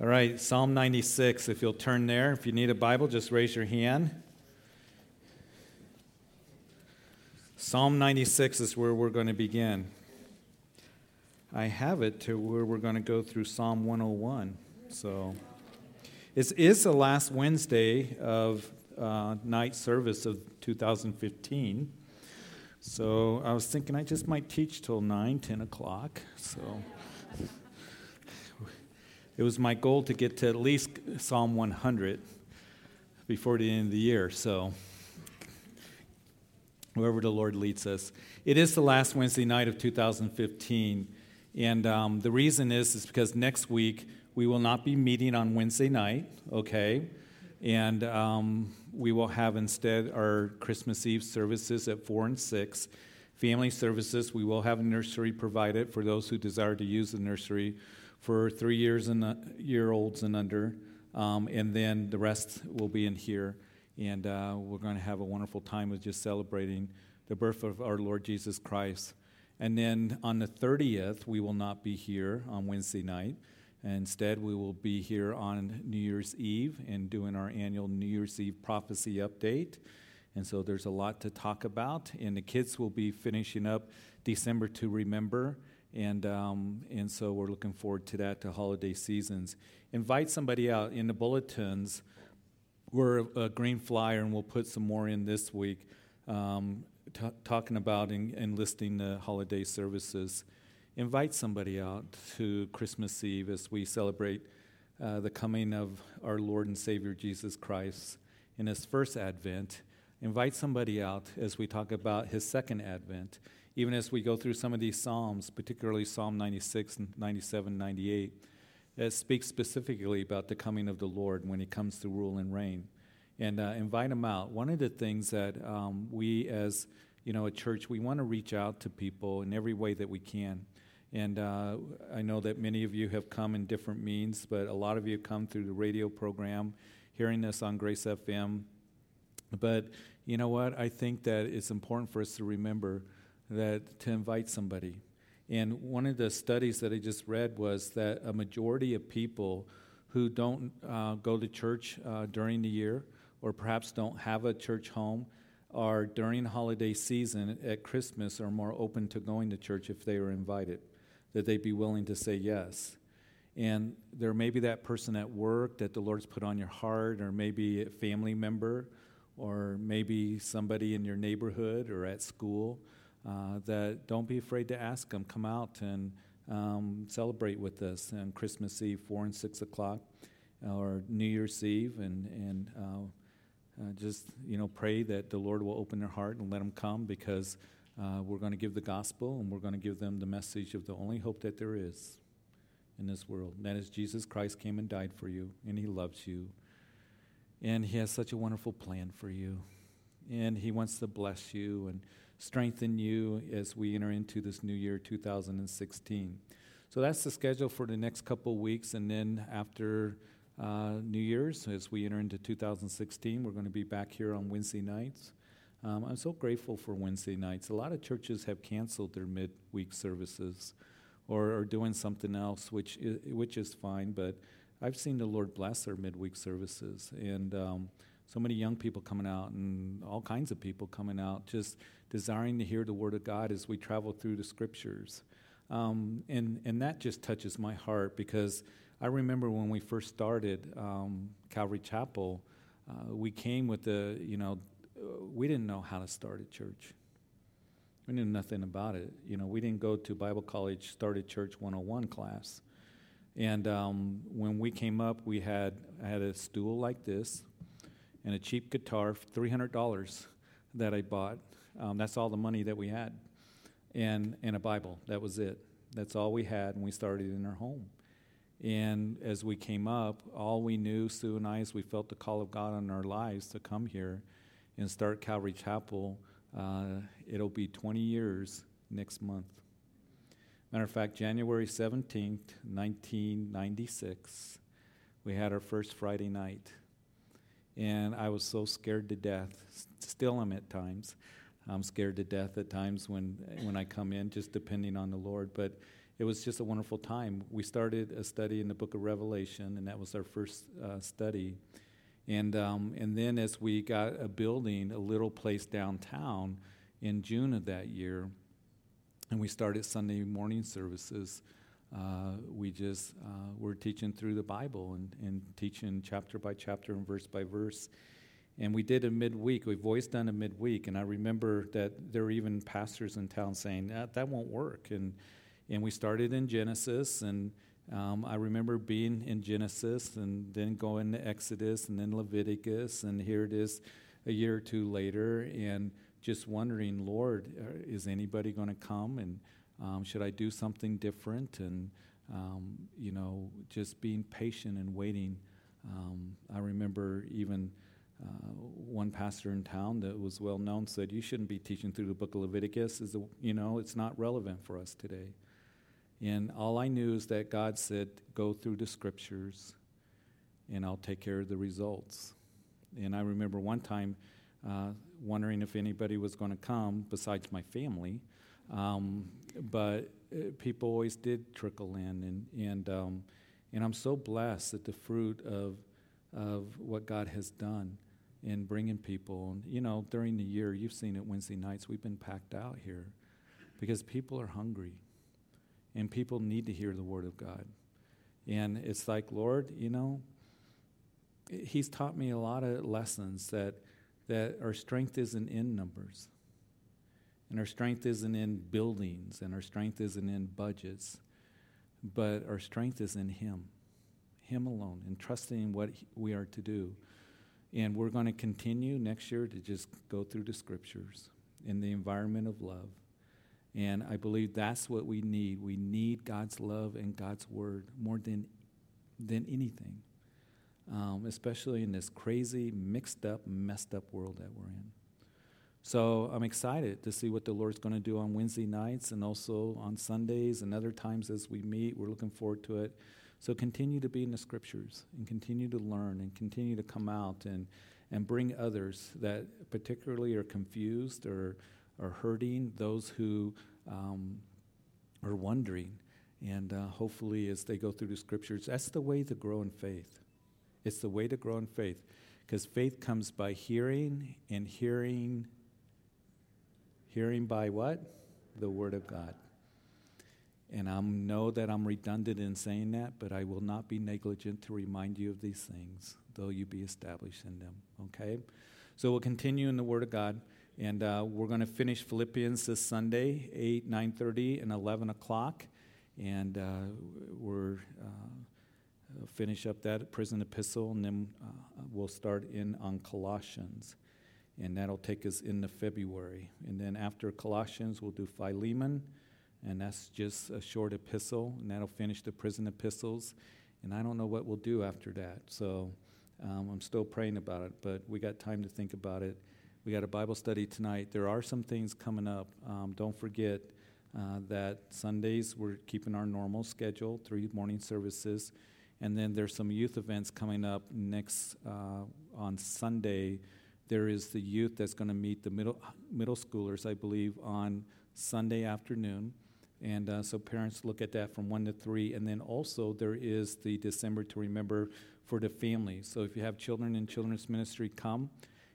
All right, Psalm 96. If you'll turn there, if you need a Bible, just raise your hand. Psalm 96 is where we're going to begin. I have it to where we're going to go through Psalm 101. So it is the last Wednesday of uh, night service of 2015. So I was thinking I just might teach till 9, 10 o'clock. So it was my goal to get to at least Psalm 100 before the end of the year. So, wherever the Lord leads us. It is the last Wednesday night of 2015. And um, the reason is, is because next week we will not be meeting on Wednesday night, okay? And um, we will have instead our Christmas Eve services at 4 and 6. Family services, we will have a nursery provided for those who desire to use the nursery for three years and uh, year olds and under, um, and then the rest will be in here. And uh, we're going to have a wonderful time of just celebrating the birth of our Lord Jesus Christ. And then on the 30th, we will not be here on Wednesday night. Instead, we will be here on New Year's Eve and doing our annual New Year's Eve prophecy update. And so there's a lot to talk about. And the kids will be finishing up December to Remember. And, um, and so we're looking forward to that, to holiday seasons. Invite somebody out in the bulletins. We're a green flyer, and we'll put some more in this week, um, t- talking about and, and listing the holiday services. Invite somebody out to Christmas Eve as we celebrate uh, the coming of our Lord and Savior Jesus Christ in his first advent. Invite somebody out as we talk about his second advent even as we go through some of these Psalms, particularly Psalm 96 and 97, 98, it speaks specifically about the coming of the Lord when he comes to rule and reign. And uh, invite them out. One of the things that um, we, as you know, a church, we want to reach out to people in every way that we can. And uh, I know that many of you have come in different means, but a lot of you have come through the radio program, hearing this on Grace FM. But you know what? I think that it's important for us to remember that to invite somebody. And one of the studies that I just read was that a majority of people who don't uh, go to church uh, during the year or perhaps don't have a church home are during holiday season at Christmas are more open to going to church if they are invited, that they'd be willing to say yes. And there may be that person at work that the Lord's put on your heart, or maybe a family member, or maybe somebody in your neighborhood or at school uh, that don't be afraid to ask them. Come out and um, celebrate with us on Christmas Eve, 4 and 6 o'clock, or New Year's Eve, and, and uh, uh, just, you know, pray that the Lord will open their heart and let them come because uh, we're going to give the gospel and we're going to give them the message of the only hope that there is in this world. And that is Jesus Christ came and died for you, and he loves you. And he has such a wonderful plan for you. And he wants to bless you and strengthen you as we enter into this new year 2016. So that's the schedule for the next couple weeks, and then after uh, New Year's, as we enter into 2016, we're going to be back here on Wednesday nights. Um, I'm so grateful for Wednesday nights. A lot of churches have canceled their midweek services or are doing something else, which is, which is fine, but I've seen the Lord bless our midweek services. And um, so many young people coming out and all kinds of people coming out just desiring to hear the word of God as we travel through the scriptures. Um, and, and that just touches my heart because I remember when we first started um, Calvary Chapel, uh, we came with the, you know, we didn't know how to start a church. We knew nothing about it. You know, we didn't go to Bible college, started church 101 class. And um, when we came up, we had, I had a stool like this, and a cheap guitar, $300 that I bought. Um, that's all the money that we had, and, and a Bible. That was it. That's all we had, and we started in our home. And as we came up, all we knew, Sue and I, as we felt the call of God on our lives to come here and start Calvary Chapel. Uh, it'll be 20 years next month. Matter of fact, January 17th, 1996, we had our first Friday night and I was so scared to death. Still am at times. I'm scared to death at times when when I come in, just depending on the Lord. But it was just a wonderful time. We started a study in the book of Revelation, and that was our first uh, study. And, um, and then as we got a building, a little place downtown in June of that year, and we started Sunday morning services, uh, we just uh, were teaching through the Bible and, and teaching chapter by chapter and verse by verse. And we did a midweek. We've always done a midweek. And I remember that there were even pastors in town saying, that, that won't work. And, and we started in Genesis. And um, I remember being in Genesis and then going to Exodus and then Leviticus. And here it is a year or two later. And just wondering, Lord, uh, is anybody going to come? And um, should I do something different? And, um, you know, just being patient and waiting. Um, I remember even uh, one pastor in town that was well known said, "You shouldn't be teaching through the book of Leviticus. Is you know, it's not relevant for us today." And all I knew is that God said, "Go through the scriptures, and I'll take care of the results." And I remember one time uh, wondering if anybody was going to come besides my family, um, but uh, people always did trickle in, and and um, and I'm so blessed at the fruit of of what God has done in bringing people. And, you know, during the year, you've seen it Wednesday nights, we've been packed out here because people are hungry and people need to hear the Word of God. And it's like, Lord, you know, He's taught me a lot of lessons that, that our strength isn't in numbers. And our strength isn't in buildings, and our strength isn't in budgets, but our strength is in Him, Him alone, and trusting in what we are to do. And we're going to continue next year to just go through the scriptures in the environment of love. And I believe that's what we need. We need God's love and God's word more than, than anything, um, especially in this crazy, mixed up, messed up world that we're in. So I'm excited to see what the Lord's going to do on Wednesday nights and also on Sundays and other times as we meet. We're looking forward to it. So continue to be in the scriptures and continue to learn and continue to come out and, and bring others that particularly are confused or are hurting, those who um, are wondering. And uh, hopefully, as they go through the scriptures, that's the way to grow in faith. It's the way to grow in faith because faith comes by hearing and hearing. Hearing by what? The Word of God. And I know that I'm redundant in saying that, but I will not be negligent to remind you of these things, though you be established in them. Okay? So we'll continue in the Word of God, and uh, we're going to finish Philippians this Sunday, 8, 9.30, and 11 o'clock. And uh, we're uh, finish up that prison epistle, and then uh, we'll start in on Colossians. And that'll take us into February. And then after Colossians, we'll do Philemon and that's just a short epistle, and that'll finish the prison epistles. And I don't know what we'll do after that. So um, I'm still praying about it, but we got time to think about it. We got a Bible study tonight. There are some things coming up. Um, don't forget uh, that Sundays we're keeping our normal schedule, three morning services. And then there's some youth events coming up next uh, on Sunday. There is the youth that's going to meet the middle middle schoolers, I believe, on Sunday afternoon. And uh, so parents look at that from one to three. And then also there is the December to remember for the family. So if you have children in children's ministry, come.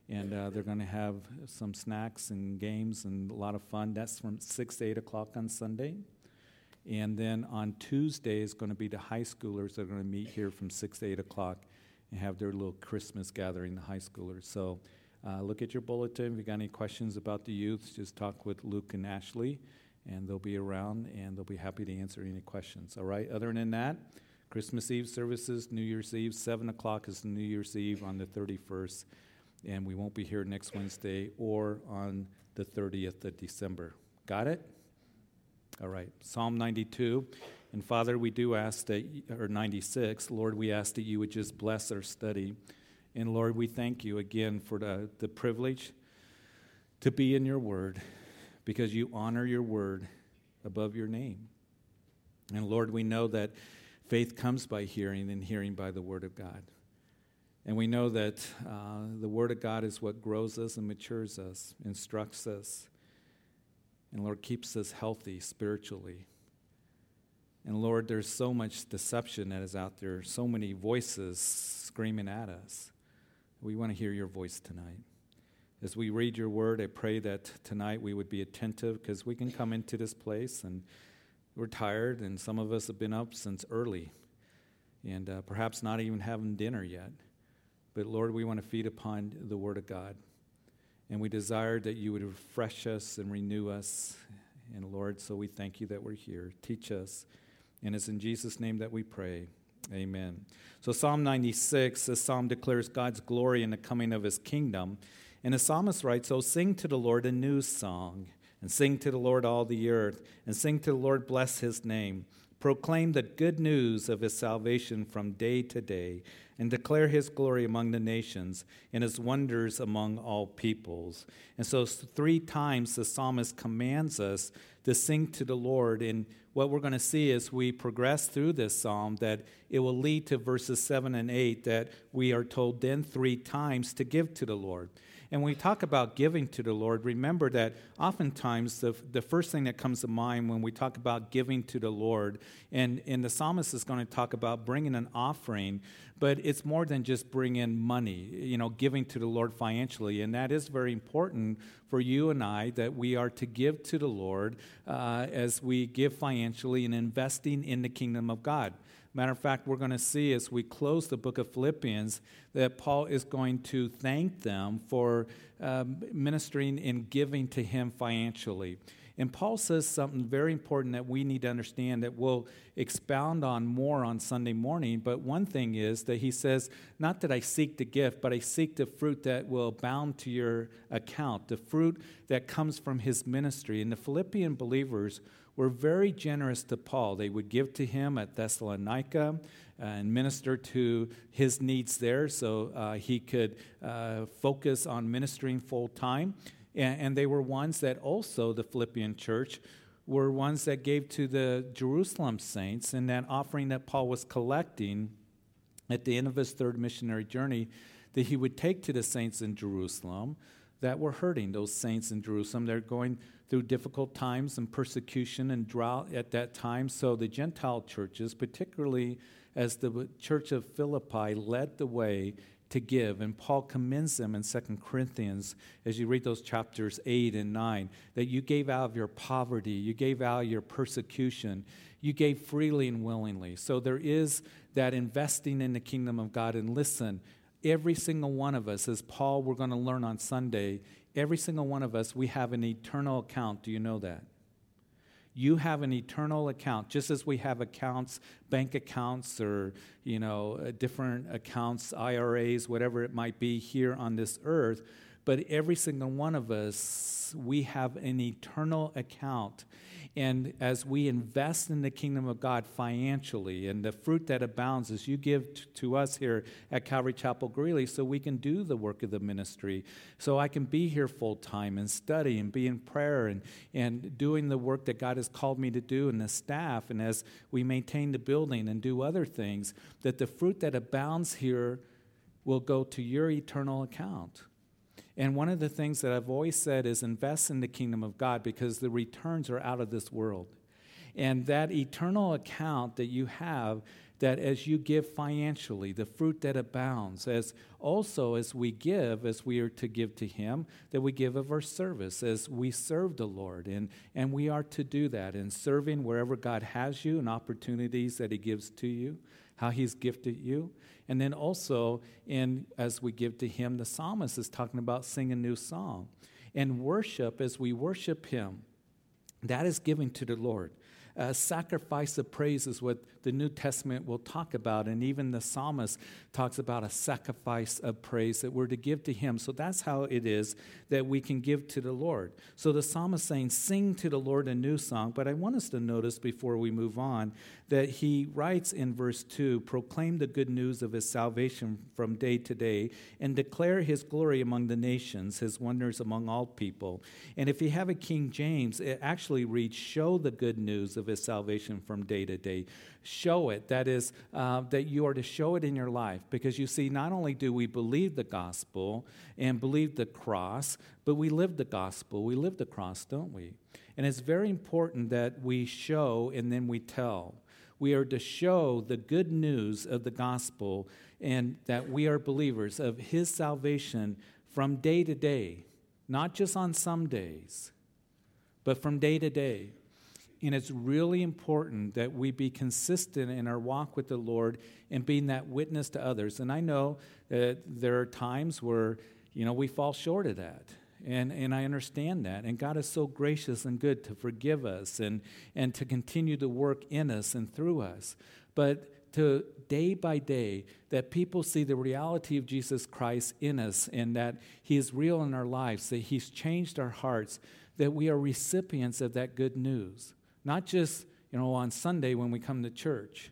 And uh, they're going to have some snacks and games and a lot of fun. That's from 6 to 8 o'clock on Sunday. And then on Tuesday is going to be the high schoolers that are going to meet here from 6 to 8 o'clock and have their little Christmas gathering, the high schoolers. So uh, look at your bulletin. If you got any questions about the youth, just talk with Luke and Ashley and they'll be around and they'll be happy to answer any questions. All right. Other than that, Christmas Eve services, New Year's Eve, seven o'clock is New Year's Eve on the thirty-first, and we won't be here next Wednesday or on the thirtieth of December. Got it? All right. Psalm ninety-two. And Father, we do ask that, or 96, Lord, we ask that you would just bless our study. And Lord, we thank you again for the, the privilege to be in your word because you honor your word above your name. And Lord, we know that faith comes by hearing, and hearing by the word of God. And we know that uh, the word of God is what grows us and matures us, instructs us, and Lord, keeps us healthy spiritually. And Lord, there's so much deception that is out there, so many voices screaming at us. We want to hear your voice tonight. As we read your word, I pray that tonight we would be attentive because we can come into this place and we're tired, and some of us have been up since early and uh, perhaps not even having dinner yet. But Lord, we want to feed upon the word of God. And we desire that you would refresh us and renew us. And Lord, so we thank you that we're here. Teach us. And it's in Jesus' name that we pray. Amen. So, Psalm 96, this psalm declares God's glory in the coming of his kingdom. And the psalmist writes, Oh, sing to the Lord a new song, and sing to the Lord all the earth, and sing to the Lord, bless his name. Proclaim the good news of his salvation from day to day, and declare his glory among the nations and his wonders among all peoples. And so, three times the psalmist commands us to sing to the Lord. And what we're going to see as we progress through this psalm, that it will lead to verses 7 and 8, that we are told then three times to give to the Lord. And when we talk about giving to the Lord, remember that oftentimes the, the first thing that comes to mind when we talk about giving to the Lord, and, and the psalmist is going to talk about bringing an offering, but it's more than just bringing money, you know, giving to the Lord financially. And that is very important for you and I that we are to give to the Lord uh, as we give financially and investing in the kingdom of God. Matter of fact, we're going to see as we close the book of Philippians that Paul is going to thank them for um, ministering and giving to him financially. And Paul says something very important that we need to understand that we'll expound on more on Sunday morning. But one thing is that he says, Not that I seek the gift, but I seek the fruit that will abound to your account, the fruit that comes from his ministry. And the Philippian believers were very generous to Paul. They would give to him at Thessalonica and minister to his needs there so uh, he could uh, focus on ministering full time. And, and they were ones that also, the Philippian church, were ones that gave to the Jerusalem saints and that offering that Paul was collecting at the end of his third missionary journey that he would take to the saints in Jerusalem that were hurting, those saints in Jerusalem. They're going through difficult times and persecution and drought at that time. So the Gentile churches, particularly as the church of Philippi led the way to give. And Paul commends them in 2 Corinthians as you read those chapters 8 and 9 that you gave out of your poverty, you gave out of your persecution, you gave freely and willingly. So there is that investing in the kingdom of God. And listen, every single one of us, as Paul, we're going to learn on Sunday, Every single one of us, we have an eternal account. Do you know that? You have an eternal account, just as we have accounts, bank accounts, or you know, uh, different accounts, IRAs, whatever it might be here on this earth. But every single one of us, we have an eternal account. And as we invest in the kingdom of God financially, and the fruit that abounds as you give t- to us here at Calvary Chapel Greeley, so we can do the work of the ministry, so I can be here full time and study and be in prayer and, and doing the work that God has called me to do and the staff, and as we maintain the building and do other things, that the fruit that abounds here will go to your eternal account. And one of the things that I've always said is invest in the kingdom of God because the returns are out of this world. And that eternal account that you have, that as you give financially, the fruit that abounds, as also as we give, as we are to give to Him, that we give of our service, as we serve the Lord. And, and we are to do that in serving wherever God has you and opportunities that He gives to you, how He's gifted you. And then also, in as we give to Him, the psalmist is talking about sing a new song. And worship, as we worship Him, that is giving to the Lord. A sacrifice of praise is what the New Testament will talk about. And even the psalmist talks about a sacrifice of praise that we're to give to him. So that's how it is that we can give to the Lord. So the psalmist saying, Sing to the Lord a new song. But I want us to notice before we move on that he writes in verse 2 Proclaim the good news of his salvation from day to day and declare his glory among the nations, his wonders among all people. And if you have a King James, it actually reads, Show the good news of his salvation from day to day show it. That is, uh, that you are to show it in your life. Because you see, not only do we believe the gospel and believe the cross, but we live the gospel. We live the cross, don't we? And it's very important that we show and then we tell. We are to show the good news of the gospel and that we are believers of His salvation from day to day, not just on some days, but from day to day. And it's really important that we be consistent in our walk with the Lord and being that witness to others. And I know that there are times where, you know, we fall short of that. And, and I understand that. And God is so gracious and good to forgive us and, and to continue to work in us and through us. But to day by day, that people see the reality of Jesus Christ in us and that He is real in our lives, that He's changed our hearts, that we are recipients of that good news. Not just, you know, on Sunday when we come to church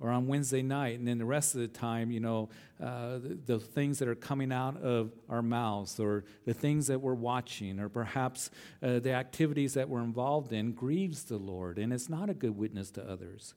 or on Wednesday night, and then the rest of the time, you know, uh, the, the, things that are coming out of our mouths, or the things that we're watching, or perhaps uh, the activities that we're involved in grieves the Lord, and it's not a good witness to others.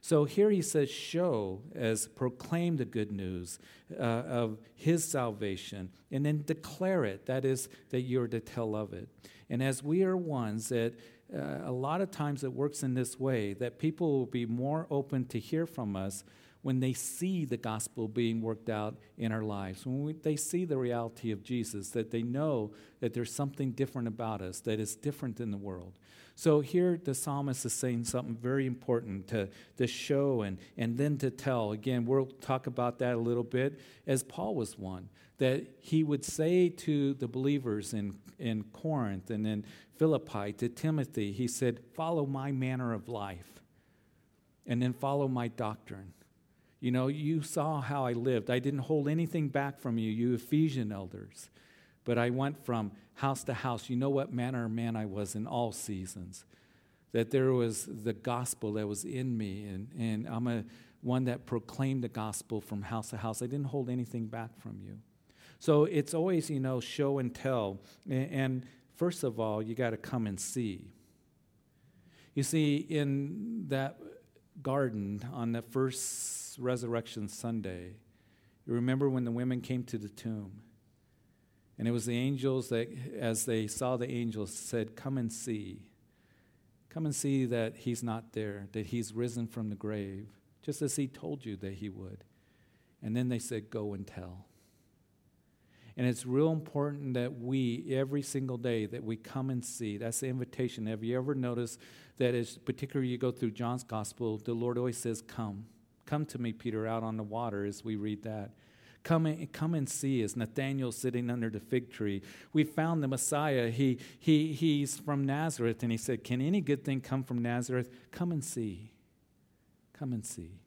So here he says, show as proclaim the good news uh, of his salvation, and then declare it. That is, that you're to tell of it. And as we are ones that uh, a lot of times it works in this way that people will be more open to hear from us when they see the gospel being worked out in our lives, when we, they see the reality of Jesus, that they know that there's something different about us, that is different than the world. So here the psalmist is saying something very important to, to show and, and then to tell. Again, we'll talk about that a little bit, as Paul was one, that he would say to the believers in, in Corinth and in Philippi, to Timothy, he said, Follow my manner of life, and then follow my doctrine. You know, you saw how I lived. I didn't hold anything back from you, you Ephesian elders. But I went from house to house. You know what manner of man I was in all seasons. That there was the gospel that was in me, and, and I'm a one that proclaimed the gospel from house to house. I didn't hold anything back from you. So it's always, you know, show and tell. And, first of all, you got to come and see. You see, in that garden on the first resurrection Sunday, you remember when the women came to the tomb? And it was the angels that, as they saw the angels, said, Come and see. Come and see that he's not there, that he's risen from the grave, just as he told you that he would. And then they said, Go and tell. And it's real important that we, every single day, that we come and see. That's the invitation. Have you ever noticed that, as particularly you go through John's gospel, the Lord always says, Come. Come to me, Peter, out on the water as we read that. Come and, come and see as Nathanael sitting under the fig tree. We found the Messiah. He, he, he's from Nazareth, and he said, Can any good thing come from Nazareth? Come and see. Come and see.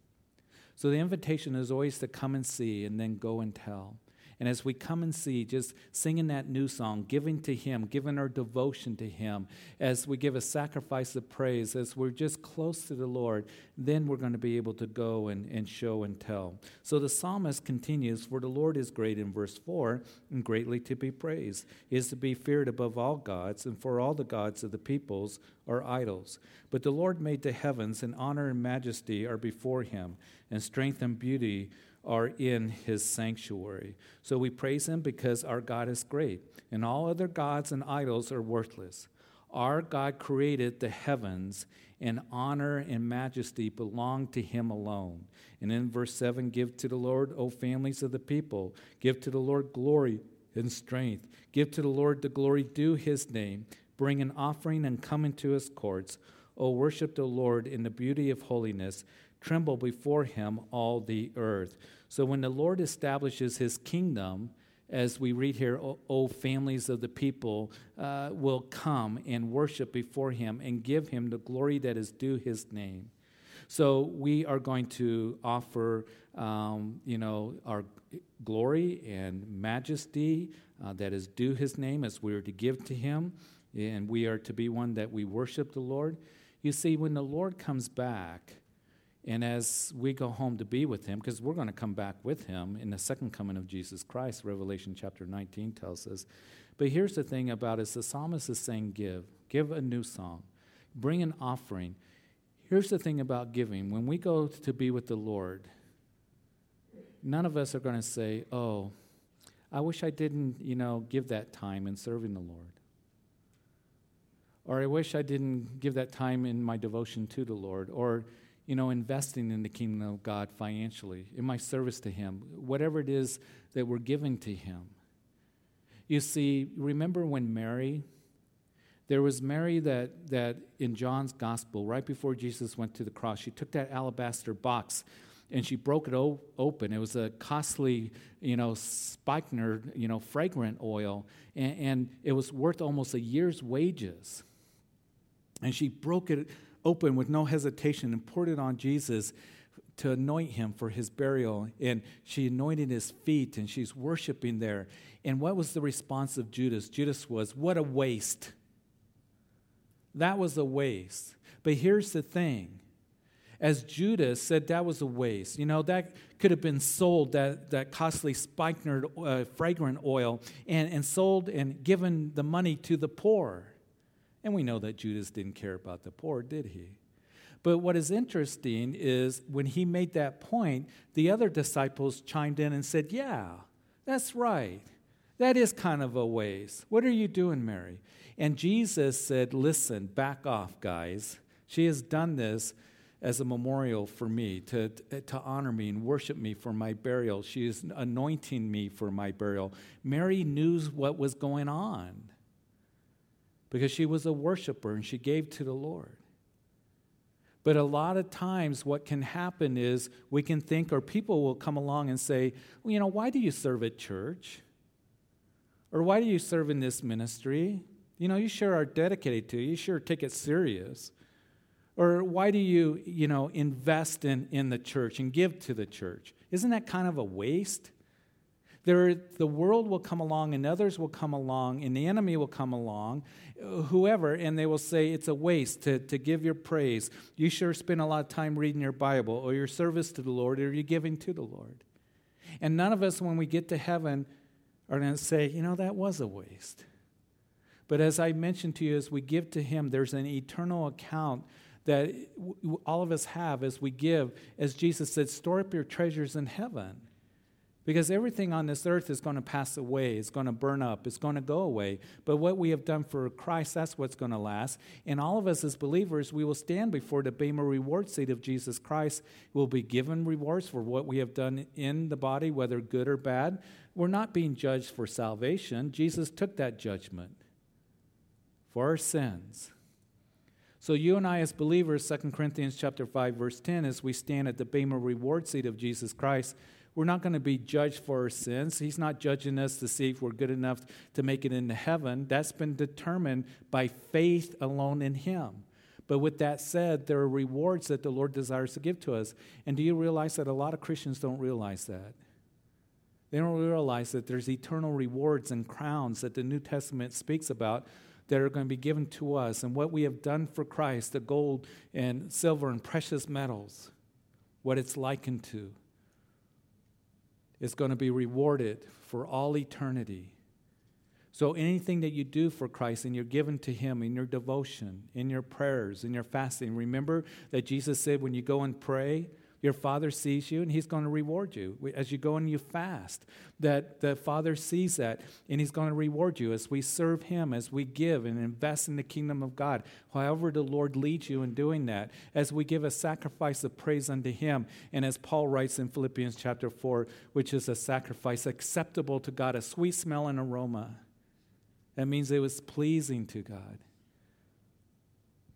So the invitation is always to come and see and then go and tell. And as we come and see, just singing that new song, giving to Him, giving our devotion to Him, as we give a sacrifice of praise, as we're just close to the Lord, then we're going to be able to go and, and show and tell. So the psalmist continues For the Lord is great in verse 4 and greatly to be praised. He is to be feared above all gods, and for all the gods of the peoples are idols. But the Lord made the heavens, and honor and majesty are before Him, and strength and beauty are in his sanctuary. So we praise him because our God is great, and all other gods and idols are worthless. Our God created the heavens, and honor and majesty belong to him alone. And in verse 7 Give to the Lord, O families of the people, give to the Lord glory and strength. Give to the Lord the glory due his name. Bring an offering and come into his courts. O worship the Lord in the beauty of holiness tremble before him all the earth. So when the Lord establishes his kingdom, as we read here, O, families of the people uh, will come and worship before him and give him the glory that is due his name. So we are going to offer, um, you know, our glory and majesty uh, that is due his name as we are to give to him, and we are to be one that we worship the Lord. You see, when the Lord comes back, and as we go home to be with him, because we're going to come back with him in the second coming of Jesus Christ, Revelation chapter 19 tells us. But here's the thing about it the psalmist is saying, Give, give a new song, bring an offering. Here's the thing about giving when we go to be with the Lord, none of us are going to say, Oh, I wish I didn't, you know, give that time in serving the Lord. Or I wish I didn't give that time in my devotion to the Lord. Or you know, investing in the kingdom of God financially, in my service to Him, whatever it is that we're giving to Him. You see, remember when Mary, there was Mary that, that in John's gospel, right before Jesus went to the cross, she took that alabaster box and she broke it o- open. It was a costly, you know, spikenard, you know, fragrant oil, and, and it was worth almost a year's wages. And she broke it open with no hesitation and poured it on Jesus to anoint him for his burial. And she anointed his feet and she's worshiping there. And what was the response of Judas? Judas was, What a waste. That was a waste. But here's the thing as Judas said that was a waste. You know, that could have been sold, that, that costly spikenard uh, fragrant oil, and, and sold and given the money to the poor. And we know that Judas didn't care about the poor, did he? But what is interesting is when he made that point, the other disciples chimed in and said, Yeah, that's right. That is kind of a waste. What are you doing, Mary? And Jesus said, Listen, back off, guys. She has done this as a memorial for me, to, to honor me and worship me for my burial. She is anointing me for my burial. Mary knew what was going on because she was a worshiper and she gave to the Lord. But a lot of times, what can happen is we can think, or people will come along and say, well, you know, why do you serve at church? Or why do you serve in this ministry? You know, you sure are dedicated to it. You sure take it serious. Or why do you, you know, invest in, in the church and give to the church? Isn't that kind of a waste? There, the world will come along and others will come along and the enemy will come along, uh, whoever, and they will say it's a waste to, to give your praise. You sure spend a lot of time reading your Bible or your service to the Lord or you're giving to the Lord. And none of us, when we get to heaven, are going to say, you know, that was a waste. But as I mentioned to you, as we give to Him, there's an eternal account that all of us have as we give. As Jesus said, store up your treasures in heaven. Because everything on this earth is going to pass away, it's going to burn up, it's going to go away. But what we have done for Christ, that's what's going to last. And all of us as believers, we will stand before the Bema reward seat of Jesus Christ. We'll be given rewards for what we have done in the body, whether good or bad. We're not being judged for salvation. Jesus took that judgment for our sins. So you and I as believers, 2 Corinthians chapter 5 verse 10 as we stand at the Bema reward seat of Jesus Christ, we're not going to be judged for our sins. He's not judging us to see if we're good enough to make it into heaven. That's been determined by faith alone in Him. But with that said, there are rewards that the Lord desires to give to us. And do you realize that a lot of Christians don't realize that? They don't realize that there's eternal rewards and crowns that the New Testament speaks about that are going to be given to us and what we have done for Christ, the gold and silver and precious metals, what it's likened to is going to be rewarded for all eternity. So, anything that you do for Christ and you're given to Him in your devotion, in your prayers, in your fasting, remember that Jesus said when you go and pray, your Father sees you and He's going to reward you. As you go and you fast, that the Father sees that and He's going to reward you as we serve Him, as we give and invest in the kingdom of God. However, the Lord leads you in doing that, as we give a sacrifice of praise unto Him. And as Paul writes in Philippians chapter 4, which is a sacrifice acceptable to God, a sweet smell and aroma. That means it was pleasing to God.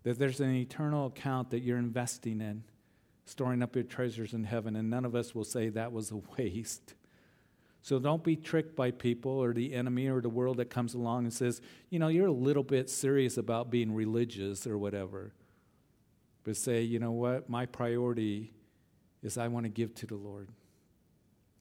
That there's an eternal account that you're investing in storing up your treasures in heaven, and none of us will say that was a waste. So don't be tricked by people or the enemy or the world that comes along and says, you know, you're a little bit serious about being religious or whatever. But say, you know what? My priority is I want to give to the Lord.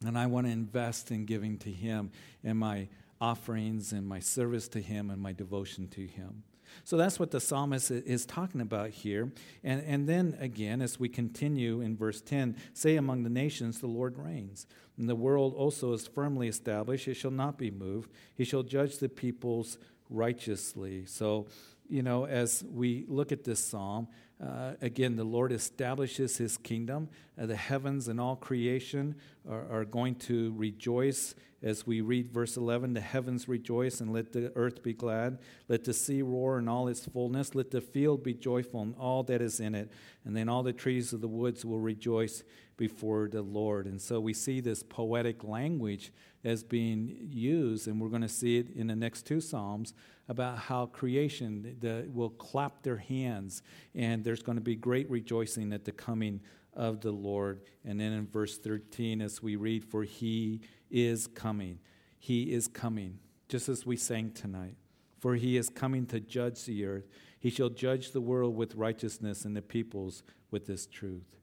And I want to invest in giving to Him and my offerings and my service to Him and my devotion to Him. So that's what the psalmist is talking about here. And, and then again, as we continue in verse 10, say among the nations, the Lord reigns. And the world also is firmly established, it shall not be moved. He shall judge the peoples righteously. So, you know, as we look at this psalm, Uh, again, the Lord establishes his kingdom. Uh, the heavens and all creation are, are, going to rejoice. As we read verse 11, the heavens rejoice and let the earth be glad. Let the sea roar in all its fullness. Let the field be joyful and all that is in it. And then all the trees of the woods will rejoice before the Lord. And so we see this poetic language as being used, and we're going to see it in the next two Psalms about how creation the, will clap their hands, and there's going to be great rejoicing at the coming of the Lord. And then in verse 13, as we read, For he is coming. He is coming, just as we sang tonight. For he is coming to judge the earth. He shall judge the world with righteousness and the peoples with this truth.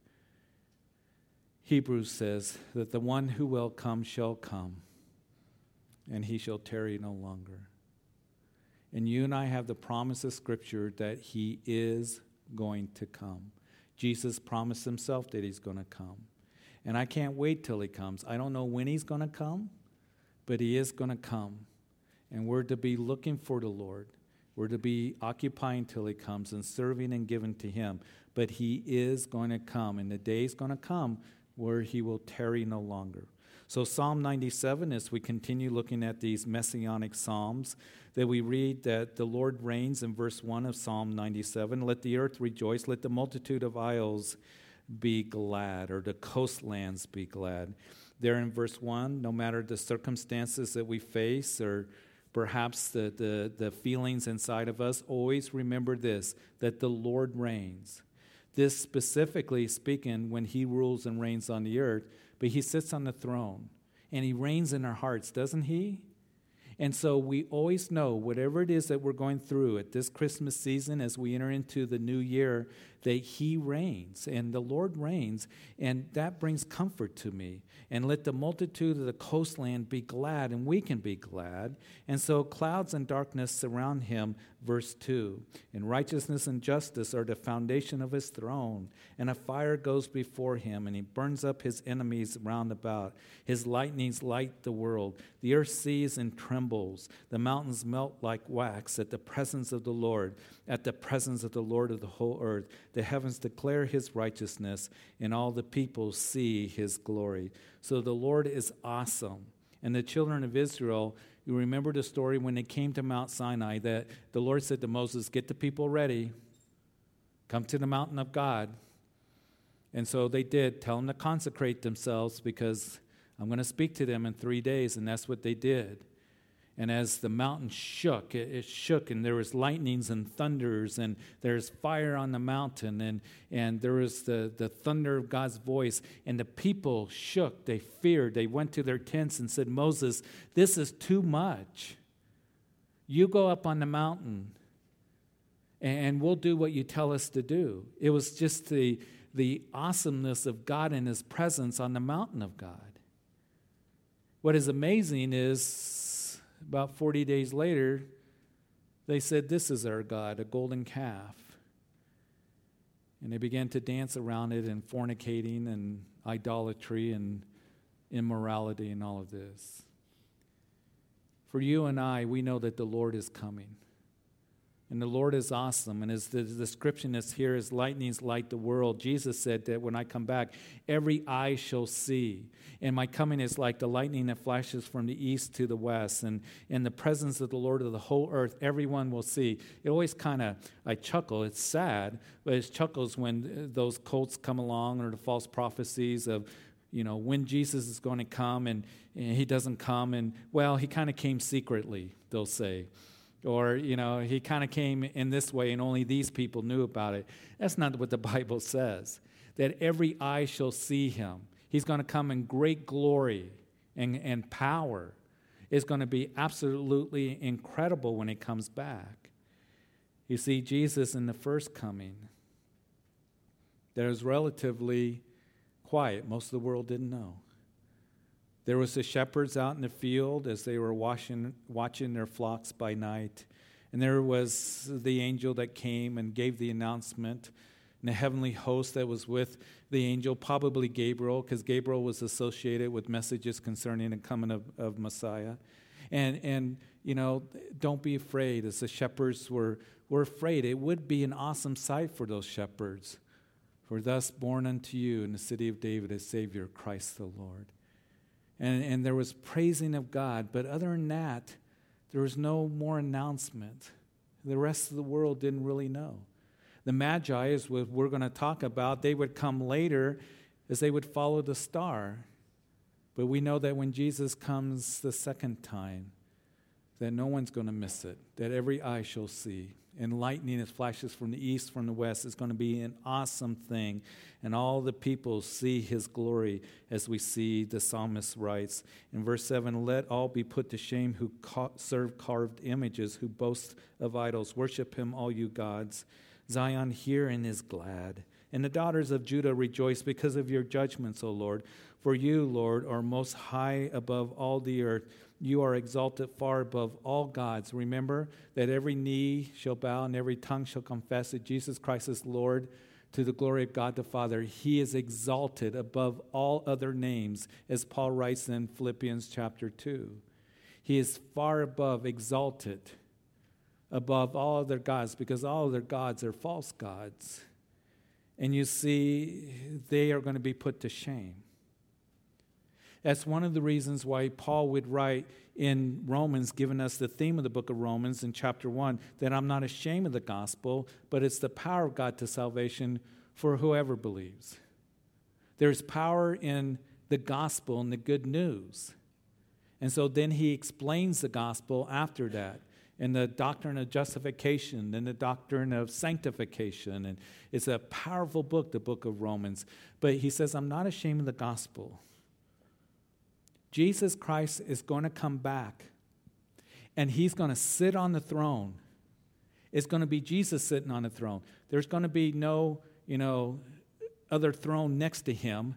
Hebrews says that the one who will come shall come, and he shall tarry no longer. And you and I have the promise of Scripture that he is going to come. Jesus promised himself that he's going to come. And I can't wait till he comes. I don't know when he's going to come, but he is going to come. And we're to be looking for the Lord. We're to be occupying till he comes and serving and giving to him. But he is going to come, and the day is going to come where he will tarry no longer. So, Psalm 97, as we continue looking at these messianic psalms, that we read that the Lord reigns in verse 1 of Psalm 97 let the earth rejoice, let the multitude of isles be glad, or the coastlands be glad. There in verse 1, no matter the circumstances that we face or perhaps the, the, the feelings inside of us, always remember this that the Lord reigns. This specifically speaking when he rules and reigns on the earth, but he sits on the throne and he reigns in our hearts, doesn't he? And so we always know whatever it is that we're going through at this Christmas season as we enter into the new year, that He reigns and the Lord reigns, and that brings comfort to me. And let the multitude of the coastland be glad, and we can be glad. And so clouds and darkness surround Him, verse 2. And righteousness and justice are the foundation of His throne, and a fire goes before Him, and He burns up His enemies round about. His lightnings light the world. The earth sees and trembles. The mountains melt like wax at the presence of the Lord, at the presence of the Lord of the whole earth. The heavens declare his righteousness, and all the people see his glory. So the Lord is awesome. And the children of Israel, you remember the story when they came to Mount Sinai that the Lord said to Moses, Get the people ready, come to the mountain of God. And so they did. Tell them to consecrate themselves because I'm going to speak to them in three days. And that's what they did. And as the mountain shook, it, it, shook, and there was lightnings and thunders, and there's fire on the mountain, and, and there was the, the thunder of God's voice. And the people shook. They feared. They went to their tents and said, Moses, this is too much. You go up on the mountain, and we'll do what you tell us to do. It was just the, the awesomeness of God and his presence on the mountain of God. What is amazing is about 40 days later, they said, This is our God, a golden calf. And they began to dance around it and fornicating and idolatry and immorality and all of this. For you and I, we know that the Lord is coming. And the Lord is awesome. And as the description is here, as lightnings light the world, Jesus said that when I come back, every eye shall see. And my coming is like the lightning that flashes from the east to the west. And in the presence of the Lord of the whole earth, everyone will see. It always kind of, I chuckle. It's sad, but it chuckles when those cults come along or the false prophecies of, you know, when Jesus is going to come and, and he doesn't come. And, well, he kind of came secretly, they'll say. Or, you know, he kind of came in this way and only these people knew about it. That's not what the Bible says. That every eye shall see him. He's going to come in great glory and, and power. It's going to be absolutely incredible when he comes back. You see, Jesus in the first coming, that was relatively quiet. Most of the world didn't know. There was the shepherds out in the field as they were watching, watching their flocks by night. And there was the angel that came and gave the announcement, and the heavenly host that was with the angel, probably Gabriel, because Gabriel was associated with messages concerning the coming of, of Messiah. And, and, you know, don't be afraid as the shepherds were, were afraid. It would be an awesome sight for those shepherds. For thus born unto you in the city of David a Savior, Christ the Lord. And, and there was praising of God, but other than that, there was no more announcement. The rest of the world didn't really know. The Magi, as we're going to talk about, they would come later as they would follow the star. But we know that when Jesus comes the second time, that no one's going to miss it, that every eye shall see and lightning as flashes from the east, from the west. is going to be an awesome thing. And all the people see his glory as we see the psalmist writes. In verse 7 Let all be put to shame who serve carved images, who boast of idols. Worship him, all you gods. Zion, and is glad. And the daughters of Judah rejoice because of your judgments, O Lord. For you, Lord, are most high above all the earth. You are exalted far above all gods. Remember that every knee shall bow and every tongue shall confess that Jesus Christ is Lord to the glory of God the Father. He is exalted above all other names, as Paul writes in Philippians chapter 2. He is far above, exalted above all other gods because all other gods are false gods. And you see, they are going to be put to shame. That's one of the reasons why Paul would write in Romans, giving us the theme of the book of Romans in chapter 1, that I'm not ashamed of the gospel, but it's the power of God to salvation for whoever believes. There's power in the gospel and the good news. And so then he explains the gospel after that and the doctrine of justification and the doctrine of sanctification. And it's a powerful book, the book of Romans. But he says, I'm not ashamed of the gospel Jesus Christ is going to come back and he's going to sit on the throne. It's going to be Jesus sitting on the throne. There's going to be no, you know, other throne next to him,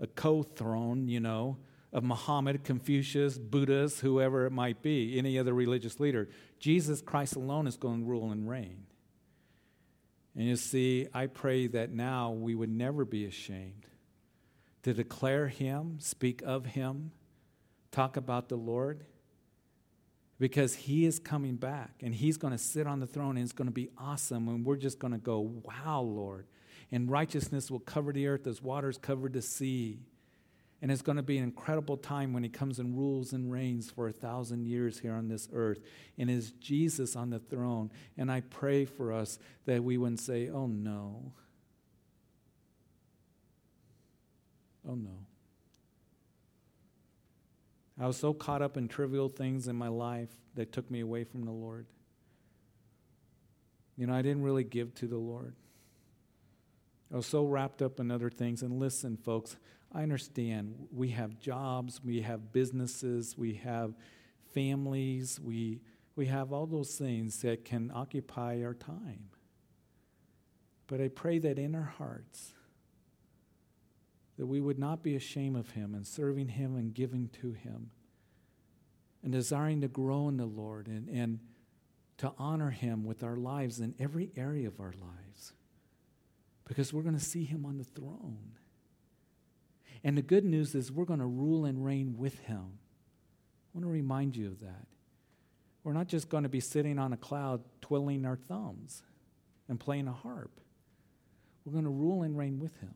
a co throne, you know, of Muhammad, Confucius, Buddhas, whoever it might be, any other religious leader. Jesus Christ alone is going to rule and reign. And you see, I pray that now we would never be ashamed to declare him, speak of him, talk about the Lord? Because he is coming back and he's going to sit on the throne and it's going to be awesome and we're just going to go wow lord. And righteousness will cover the earth as waters cover the sea. And it's going to be an incredible time when he comes and rules and reigns for a thousand years here on this earth and is jesus on the throne. And i pray for us that we wouldn't say oh no. Oh no I was so caught up in trivial things in my life that took me away from the Lord. You know, I didn't really give to the Lord. I was so wrapped up in other things. And listen, folks, I understand we have jobs, we have businesses, we have families, we, we have all those things that can occupy our time. But I pray that in our hearts, that we would not be ashamed of Him and serving Him and giving to Him and desiring to grow in the Lord and, and to honor Him with our lives in every area of our lives because we're going to see Him on the throne. And the good news is we're going to rule and reign with Him. I want to remind you of that. We're not just going to be sitting on a cloud twiddling our thumbs and playing a harp. We're going to rule and reign with Him.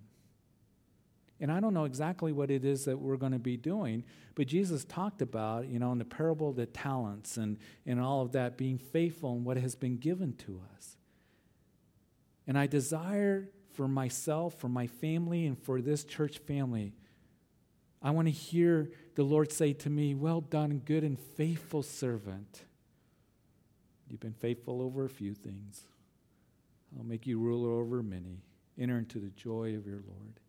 And I don't know exactly what it is that we're going to be doing, but Jesus talked about, you know, in the parable of the talents and, and all of that, being faithful in what has been given to us. And I desire for myself, for my family, and for this church family, I want to hear the Lord say to me, Well done, good and faithful servant. You've been faithful over a few things. I'll make you ruler over many. Enter into the joy of your Lord.